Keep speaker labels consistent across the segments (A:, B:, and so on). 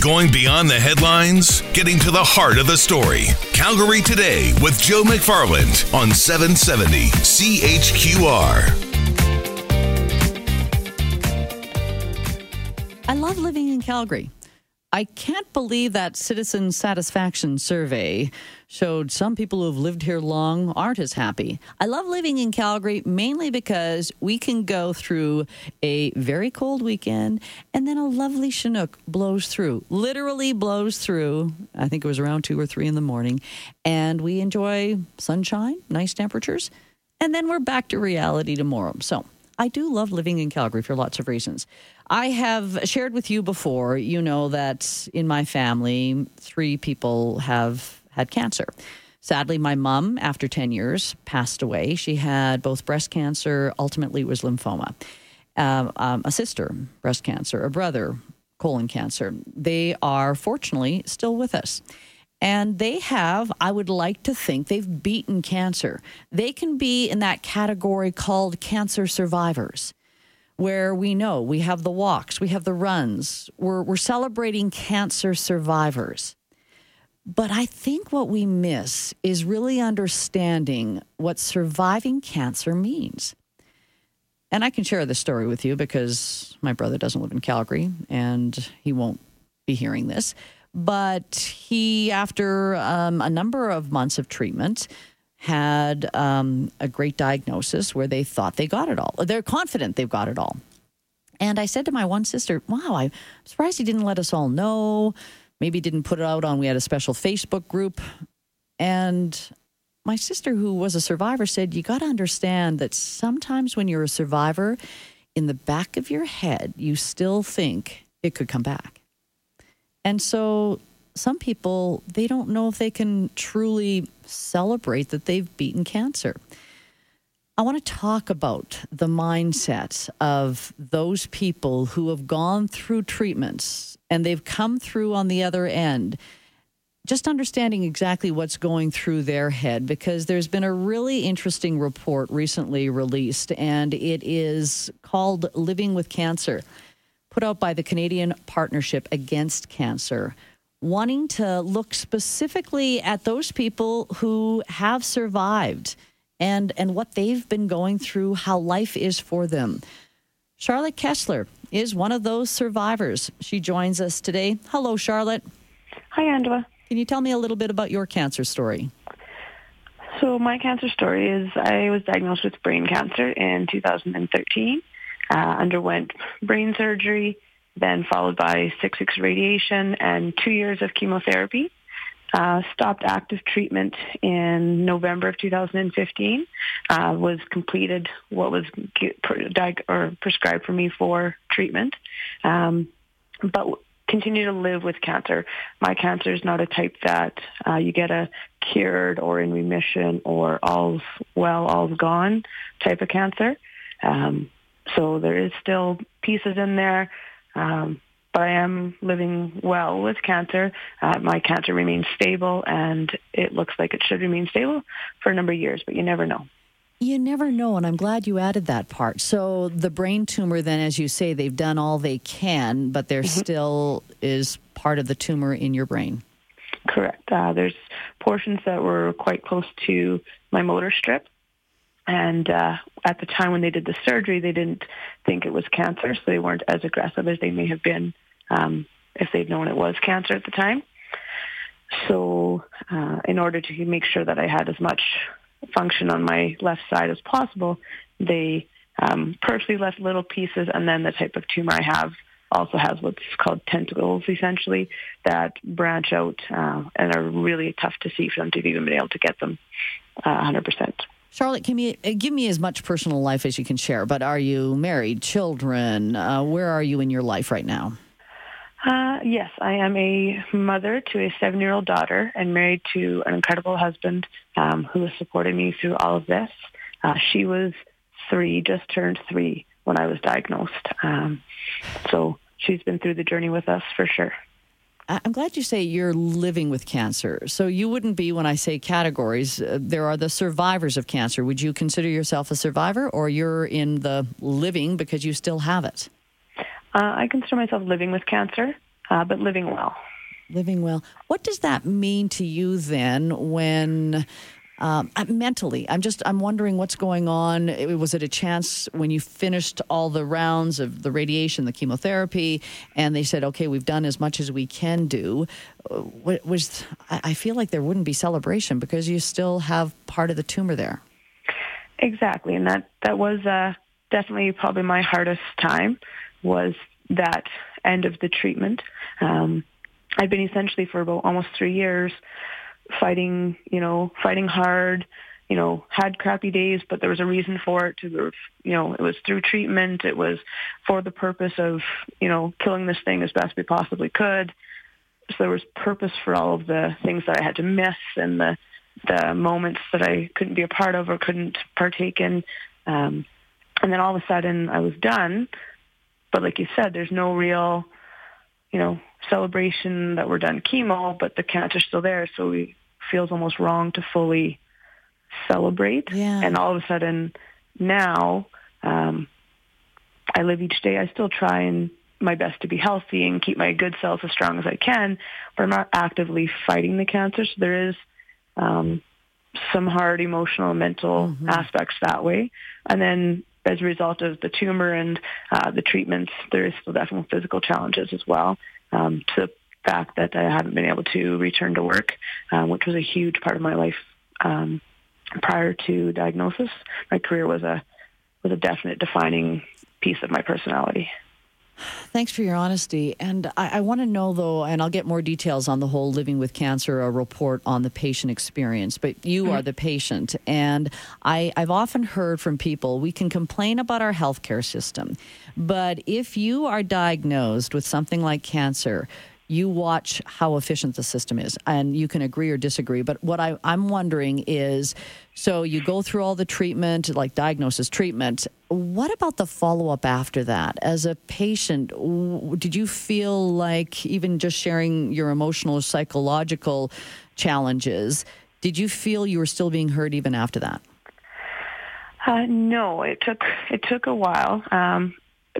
A: Going beyond the headlines, getting to the heart of the story. Calgary Today with Joe McFarland on 770 CHQR.
B: I love living in Calgary. I can't believe that citizen satisfaction survey showed some people who have lived here long aren't as happy. I love living in Calgary mainly because we can go through a very cold weekend and then a lovely Chinook blows through, literally blows through. I think it was around two or three in the morning. And we enjoy sunshine, nice temperatures. And then we're back to reality tomorrow. So I do love living in Calgary for lots of reasons. I have shared with you before, you know, that in my family, three people have had cancer. Sadly, my mom, after 10 years, passed away. She had both breast cancer, ultimately, it was lymphoma. Um, um, a sister, breast cancer, a brother, colon cancer. They are fortunately still with us. And they have, I would like to think, they've beaten cancer. They can be in that category called cancer survivors where we know we have the walks, we have the runs, we're, we're celebrating cancer survivors. But I think what we miss is really understanding what surviving cancer means. And I can share the story with you because my brother doesn't live in Calgary and he won't be hearing this. But he, after um, a number of months of treatment, had um, a great diagnosis where they thought they got it all. They're confident they've got it all. And I said to my one sister, Wow, I'm surprised he didn't let us all know. Maybe didn't put it out on, we had a special Facebook group. And my sister, who was a survivor, said, You got to understand that sometimes when you're a survivor, in the back of your head, you still think it could come back. And so some people, they don't know if they can truly celebrate that they've beaten cancer. I want to talk about the mindsets of those people who have gone through treatments and they've come through on the other end. Just understanding exactly what's going through their head because there's been a really interesting report recently released, and it is called Living with Cancer, put out by the Canadian Partnership Against Cancer wanting to look specifically at those people who have survived and, and what they've been going through, how life is for them. Charlotte Kessler is one of those survivors. She joins us today. Hello, Charlotte.
C: Hi, Angela.
B: Can you tell me a little bit about your cancer story?
C: So, my cancer story is I was diagnosed with brain cancer in 2013, uh, underwent brain surgery, then followed by six weeks radiation and two years of chemotherapy. Uh, stopped active treatment in November of 2015. Uh, was completed what was diag- or prescribed for me for treatment, um, but continue to live with cancer. My cancer is not a type that uh, you get a cured or in remission or all's well, all's gone type of cancer. Um, so there is still pieces in there um, but I am living well with cancer. Uh, my cancer remains stable, and it looks like it should remain stable for a number of years, but you never know.
B: You never know, and I'm glad you added that part. So, the brain tumor, then, as you say, they've done all they can, but there mm-hmm. still is part of the tumor in your brain.
C: Correct. Uh, there's portions that were quite close to my motor strip, and uh, at the time when they did the surgery, they didn't think it was cancer, so they weren't as aggressive as they may have been um, if they'd known it was cancer at the time. So uh, in order to make sure that I had as much function on my left side as possible, they um, purposely left little pieces, and then the type of tumor I have also has what's called tentacles, essentially, that branch out uh, and are really tough to see for them to even been able to get them uh, 100%.
B: Charlotte, can you uh, give me as much personal life as you can share? But are you married, children? Uh, where are you in your life right now?
C: Uh, yes, I am a mother to a seven-year-old daughter and married to an incredible husband um, who has supported me through all of this. Uh, she was three, just turned three when I was diagnosed. Um, so she's been through the journey with us for sure.
B: I'm glad you say you're living with cancer. So you wouldn't be when I say categories. Uh, there are the survivors of cancer. Would you consider yourself a survivor, or you're in the living because you still have it?
C: Uh, I consider myself living with cancer. uh, but living well.
B: Living well. What does that mean to you then when um, mentally, I'm just I'm wondering what's going on. Was it a chance when you finished all the rounds of the radiation, the chemotherapy, and they said, "Okay, we've done as much as we can do"? Uh, was I feel like there wouldn't be celebration because you still have part of the tumor there.
C: Exactly, and that that was uh, definitely probably my hardest time was that end of the treatment. Um, I'd been essentially for about almost three years fighting, you know, fighting hard, you know, had crappy days, but there was a reason for it. To, you know, it was through treatment. It was for the purpose of, you know, killing this thing as best we possibly could. So there was purpose for all of the things that I had to miss and the the moments that I couldn't be a part of or couldn't partake in. Um, and then all of a sudden I was done. But like you said, there's no real, you know, celebration that we're done chemo, but the cancer's still there. So we feels almost wrong to fully celebrate.
B: Yeah.
C: And all of a sudden now, um, I live each day. I still try and my best to be healthy and keep my good cells as strong as I can, but I'm not actively fighting the cancer. So there is um, some hard emotional, mental mm-hmm. aspects that way. And then as a result of the tumor and uh, the treatments, there is still definitely physical challenges as well. Um, to the fact that I haven't been able to return to work, um, which was a huge part of my life um, prior to diagnosis. My career was a was a definite defining piece of my personality.
B: Thanks for your honesty. And I, I want to know, though, and I'll get more details on the whole Living with Cancer, a report on the patient experience, but you mm-hmm. are the patient. And I, I've often heard from people we can complain about our healthcare system, but if you are diagnosed with something like cancer, you watch how efficient the system is and you can agree or disagree but what I, i'm wondering is so you go through all the treatment like diagnosis treatment. What about the follow-up after that? As a patient did you feel like even just sharing your emotional or psychological challenges did you feel you were still being heard even after that?
C: Uh, no, it took it took a while. Um,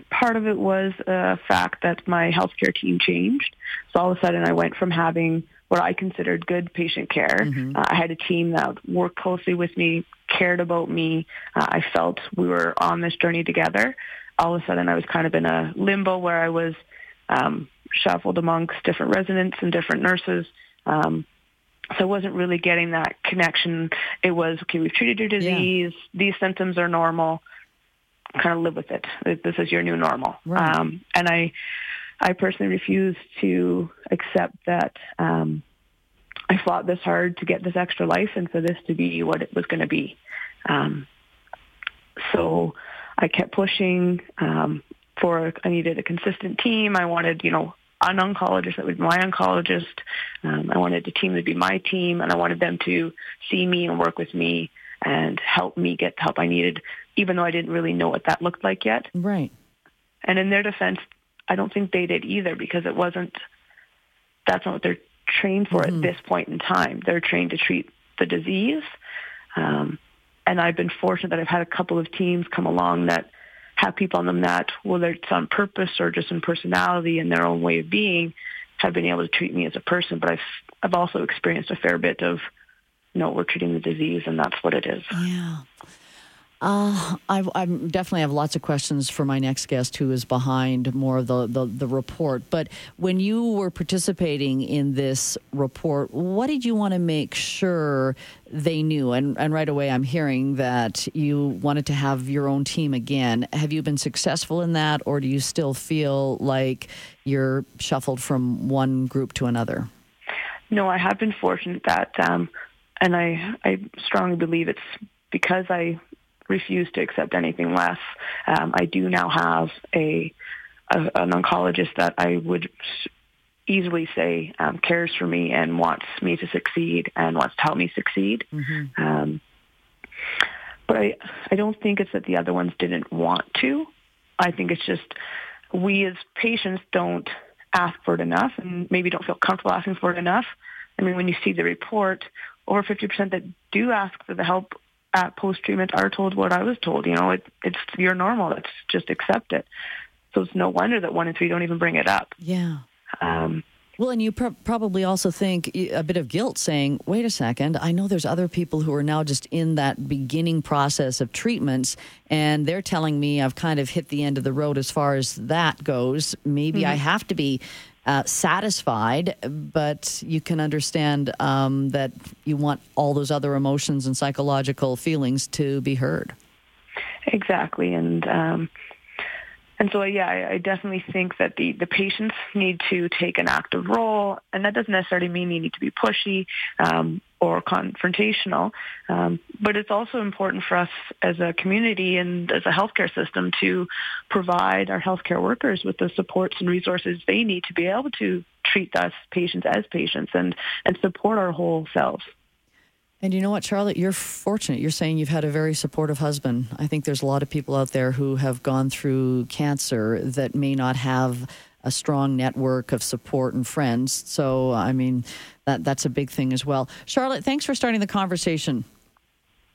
C: part of it was a fact that my healthcare team changed. So all of a sudden I went from having what I considered good patient care. Mm-hmm. Uh, I had a team that worked closely with me, cared about me. Uh, I felt we were on this journey together. All of a sudden I was kind of in a limbo where I was um, shuffled amongst different residents and different nurses. Um, so I wasn't really getting that connection. It was, okay, we've treated your disease. Yeah. These symptoms are normal kind of live with it. This is your new normal.
B: Right.
C: Um, and I, I personally refuse to accept that um, I fought this hard to get this extra life and for this to be what it was going to be. Um, so I kept pushing um, for. I needed a consistent team. I wanted, you know, an oncologist that would be my oncologist. Um, I wanted the team to be my team, and I wanted them to see me and work with me and help me get the help I needed, even though I didn't really know what that looked like yet.
B: Right.
C: And in their defense, I don't think they did either because it wasn't, that's not what they're trained for mm-hmm. at this point in time. They're trained to treat the disease. Um, and I've been fortunate that I've had a couple of teams come along that have people on them that, whether it's on purpose or just in personality and their own way of being, have been able to treat me as a person. But I've I've also experienced a fair bit of no, we're treating the disease, and that's what it is.
B: Yeah. Uh, I, I definitely have lots of questions for my next guest who is behind more of the, the, the, report. But when you were participating in this report, what did you want to make sure they knew? And, and right away, I'm hearing that you wanted to have your own team again. Have you been successful in that, or do you still feel like you're shuffled from one group to another?
C: No, I have been fortunate that um, and I I strongly believe it's because I refuse to accept anything less. Um, I do now have a, a, an oncologist that I would easily say um, cares for me and wants me to succeed and wants to help me succeed. Mm-hmm. Um, but I I don't think it's that the other ones didn't want to. I think it's just we as patients don't ask for it enough and maybe don't feel comfortable asking for it enough. I mean, when you see the report, over 50% that do ask for the help at post-treatment are told what I was told. You know, it, it's you're normal. Let's just accept it. So it's no wonder that one in three don't even bring it up.
B: Yeah.
C: Um,
B: well, and you probably also think a bit of guilt saying, wait a second, I know there's other people who are now just in that beginning process of treatments, and they're telling me I've kind of hit the end of the road as far as that goes. Maybe mm-hmm. I have to be uh, satisfied, but you can understand um, that you want all those other emotions and psychological feelings to be heard.
C: Exactly. And, um, and so, yeah, I, I definitely think that the, the patients need to take an active role, and that doesn't necessarily mean you need to be pushy um, or confrontational, um, but it's also important for us as a community and as a healthcare system to provide our healthcare workers with the supports and resources they need to be able to treat us patients as patients and, and support our whole selves.
B: And you know what, Charlotte? You're fortunate. You're saying you've had a very supportive husband. I think there's a lot of people out there who have gone through cancer that may not have a strong network of support and friends. So, I mean, that that's a big thing as well. Charlotte, thanks for starting the conversation.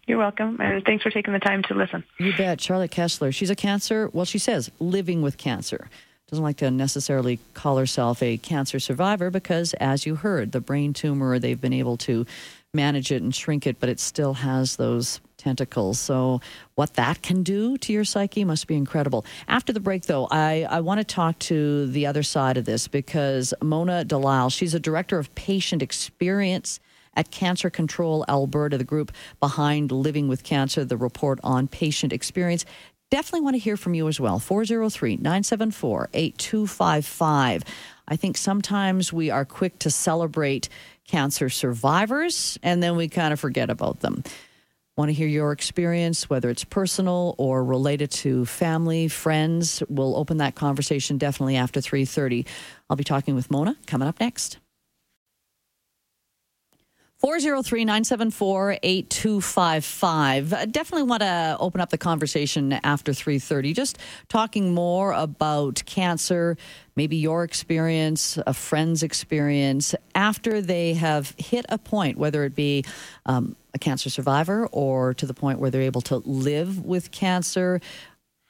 C: You're welcome, and thanks for taking the time to listen.
B: You bet. Charlotte Kessler. She's a cancer, well, she says, living with cancer. Doesn't like to necessarily call herself a cancer survivor because, as you heard, the brain tumor, they've been able to manage it and shrink it, but it still has those tentacles. So, what that can do to your psyche must be incredible. After the break, though, I, I want to talk to the other side of this because Mona Delisle, she's a director of patient experience at Cancer Control Alberta, the group behind Living with Cancer, the report on patient experience. Definitely want to hear from you as well. 403 974 8255. I think sometimes we are quick to celebrate cancer survivors, and then we kind of forget about them. Want to hear your experience, whether it's personal or related to family, friends? We'll open that conversation definitely after 3:30. I'll be talking with Mona coming up next. 403 974 8255. Definitely want to open up the conversation after 3:30 just talking more about cancer, maybe your experience, a friend's experience after they have hit a point whether it be um, a cancer survivor or to the point where they're able to live with cancer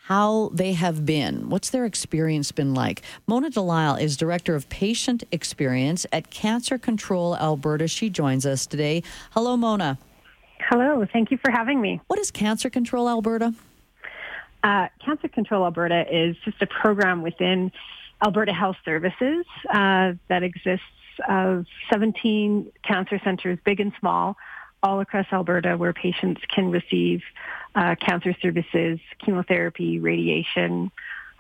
B: how they have been. What's their experience been like? Mona Delisle is Director of Patient Experience at Cancer Control Alberta. She joins us today. Hello, Mona.
D: Hello. Thank you for having me.
B: What is Cancer Control Alberta?
D: Uh, Cancer Control Alberta is just a program within Alberta Health Services uh, that exists of 17 cancer centers, big and small, all across Alberta where patients can receive uh, cancer services, chemotherapy, radiation,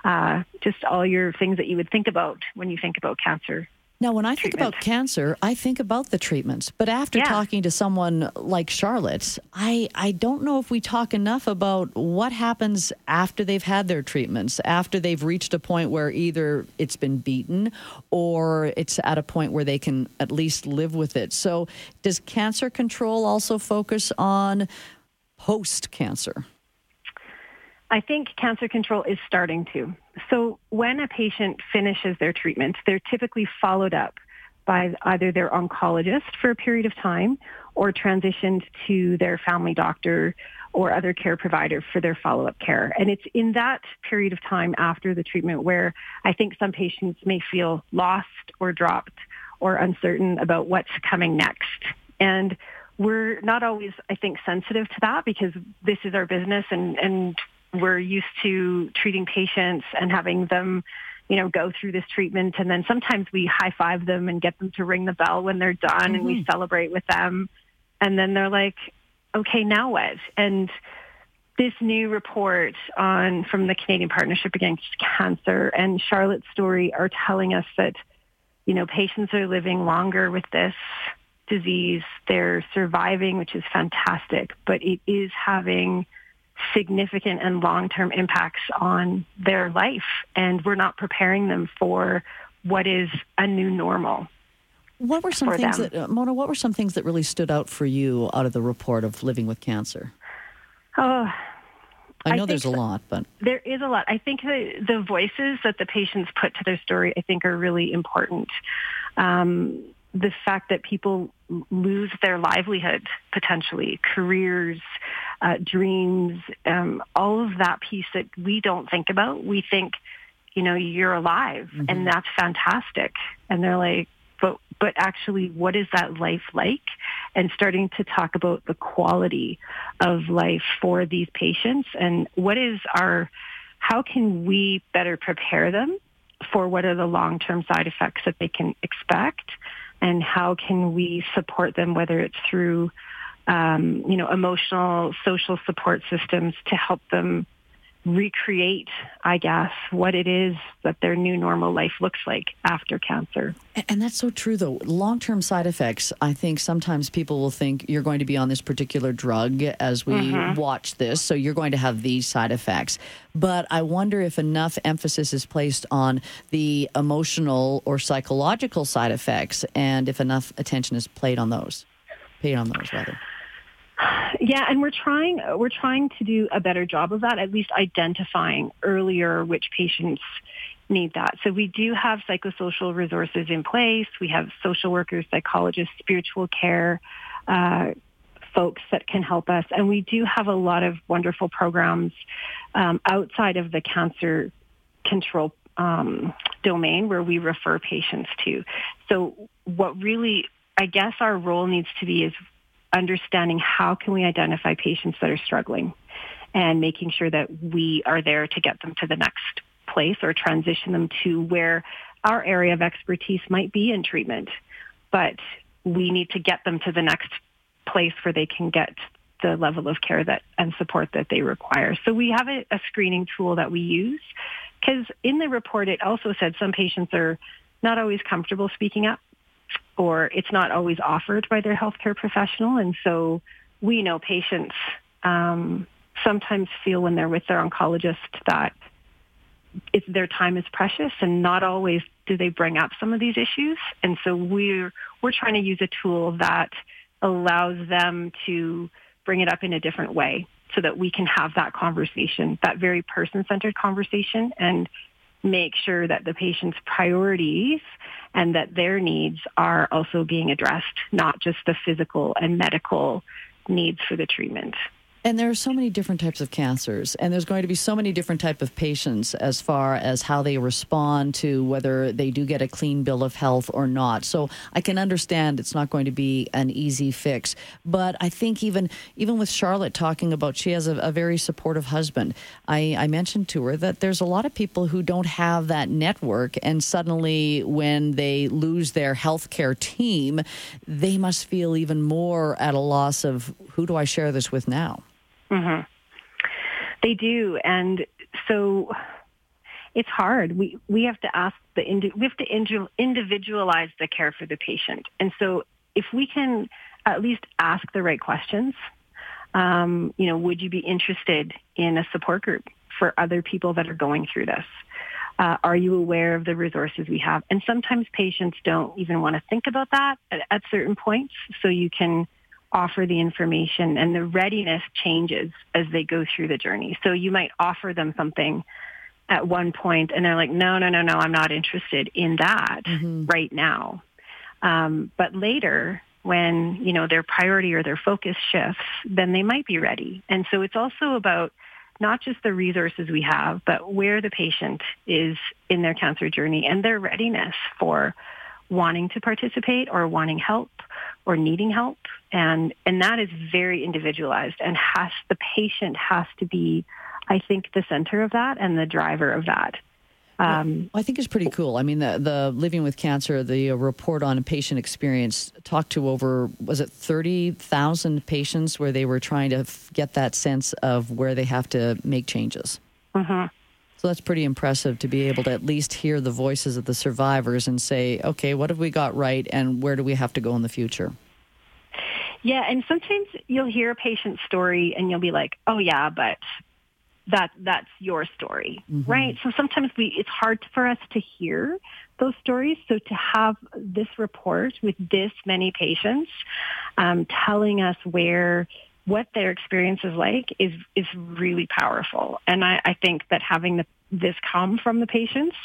D: uh, just all your things that you would think about when you think about cancer.
B: Now, when I think about cancer, I think about the treatments. But after yeah. talking to someone like Charlotte, I, I don't know if we talk enough about what happens after they've had their treatments, after they've reached a point where either it's been beaten or it's at a point where they can at least live with it. So, does cancer control also focus on post cancer?
D: I think cancer control is starting to. So when a patient finishes their treatment, they're typically followed up by either their oncologist for a period of time or transitioned to their family doctor or other care provider for their follow-up care. And it's in that period of time after the treatment where I think some patients may feel lost or dropped or uncertain about what's coming next. And we're not always, I think, sensitive to that because this is our business and, and we're used to treating patients and having them, you know, go through this treatment. And then sometimes we high five them and get them to ring the bell when they're done mm-hmm. and we mm-hmm. celebrate with them. And then they're like, okay, now what? And this new report on from the Canadian Partnership Against Cancer and Charlotte's story are telling us that, you know, patients are living longer with this disease. They're surviving, which is fantastic, but it is having significant and long-term impacts on their life. And we're not preparing them for what is a new normal.
B: What were some things them. that, uh, Mona, what were some things that really stood out for you out of the report of living with cancer?
D: Oh,
B: I know I there's a lot, but
D: there is a lot. I think the, the voices that the patients put to their story, I think, are really important. Um, the fact that people lose their livelihood potentially, careers, uh, dreams, um, all of that piece that we don't think about. We think you know, you're alive
B: Mm-hmm.
D: and that's fantastic. And they're like, but, but actually, what is that life like? And starting to talk about the quality of life for these patients and what is our, how can we better prepare them for what are the long-term side effects that they can expect and how can we support them, whether it's through, um, you know, emotional, social support systems to help them recreate, I guess, what it is that their new normal life looks like after cancer.
B: And that's so true, though. Long term side effects, I think sometimes people will think you're going to be on this particular drug as we mm-hmm. watch this, so you're going to have these side effects. But I wonder if enough emphasis is placed on the emotional or psychological side effects and if enough attention is played on those, paid on those, rather.
D: Yeah, and we're trying we're trying to do a better job of that, at least identifying earlier which patients need that. So we do have psychosocial resources in place. We have social workers, psychologists, spiritual care uh, folks that can help us, and we do have a lot of wonderful programs um, outside of the cancer control um, domain where we refer patients to. So what really, I guess, our role needs to be is understanding how can we identify patients that are struggling and making sure that we are there to get them to the next place or transition them to where our area of expertise might be in treatment. But we need to get them to the next place where they can get the level of care that and support that they require. So we have a, a screening tool that we use because in the report it also said some patients are not always comfortable speaking up or it's not always offered by their healthcare professional. And so we know patients um, sometimes feel when they're with their oncologist that it's, their time is precious and not always do they bring up some of these issues. And so we're, we're trying to use a tool that allows them to bring it up in a different way so that we can have that conversation, that very person-centered conversation and make sure that the patient's priorities and that their needs are also being addressed, not just the physical and medical needs for the treatment.
B: And there are so many different types of cancers, and there's going to be so many different type of patients as far as how they respond to whether they do get a clean bill of health or not. So I can understand it's not going to be an easy fix, but I think even even with Charlotte talking about she has a, a very supportive husband, I, I mentioned to her that there's a lot of people who don't have that network, and suddenly when they lose their healthcare team, they must feel even more at a loss of who do I share this with now.
D: Mm-hmm. They do, and so it's hard. We we have to ask the indi- we have to individualize the care for the patient, and so if we can at least ask the right questions, um, you know, would you be interested in a support group for other people that are going through this? Uh, are you aware of the resources we have? And sometimes patients don't even want to think about that at, at certain points, so you can offer the information and the readiness changes as they go through the journey. So you might offer them something at one point and they're like, no, no, no, no, I'm not interested in that right now. Um, but later, when, you know, their priority or their focus shifts, then they might be ready. And so it's also about not just the resources we have, but where the patient is in their cancer journey and their readiness for wanting to participate or wanting help or needing help. And, and that is very individualized and has, the patient has to be, I think, the center of that and the driver of that. Um,
B: I think it's pretty cool. I mean, the, the Living with Cancer, the uh, report on patient experience talked to over, was it 30,000 patients where they were trying to f- get that sense of where they have to make changes.
D: mhm.
B: So that's pretty impressive to be able to at least hear the voices of the survivors and say, okay, what have we got right and where do we have to go in the future?
D: Yeah, and sometimes you'll hear a patient's story and you'll be like, "Oh yeah, but that that's your story." Right? So sometimes we it's hard for us to hear those stories. So to have this report with this many patients um, telling us where what their experience is like is is really powerful. And I, I think that having the, this come from the patients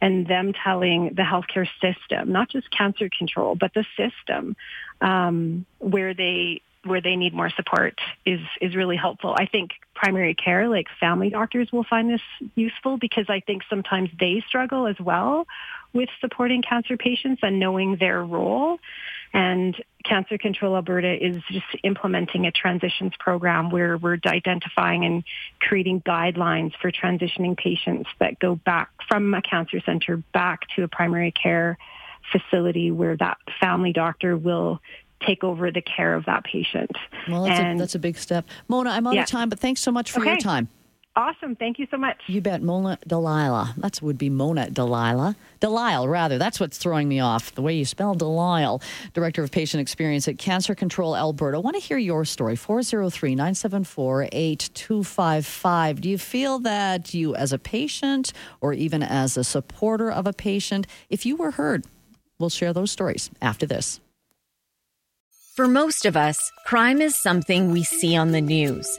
D: and them telling the healthcare system, not just cancer control, but the system, um, where they where they need more support is is really helpful. I think primary care, like family doctors, will find this useful because I think sometimes they struggle as well with supporting cancer patients and knowing their role. And Cancer Control Alberta is just implementing a transitions program where we're identifying and creating guidelines for transitioning patients that go back from a cancer center back to a primary care facility where that family doctor will take over the care of that patient.
B: Well, that's, and, a, that's a big step. Mona, I'm out yeah. of time, but thanks so much for
D: okay.
B: your time.
D: Awesome. Thank you so much.
B: You bet. Mona Delilah. That would be Mona Delilah. Delisle, rather. That's what's throwing me off, the way you spell Delisle. Director of Patient Experience at Cancer Control Alberta. I want to hear your story. 403 974 8255. Do you feel that you, as a patient or even as a supporter of a patient, if you were heard, we'll share those stories after this.
E: For most of us, crime is something we see on the news.